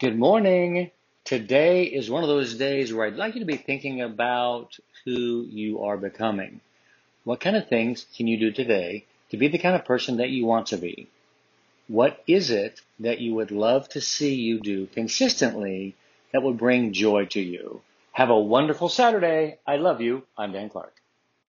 Good morning. Today is one of those days where I'd like you to be thinking about who you are becoming. What kind of things can you do today to be the kind of person that you want to be? What is it that you would love to see you do consistently that would bring joy to you? Have a wonderful Saturday. I love you. I'm Dan Clark.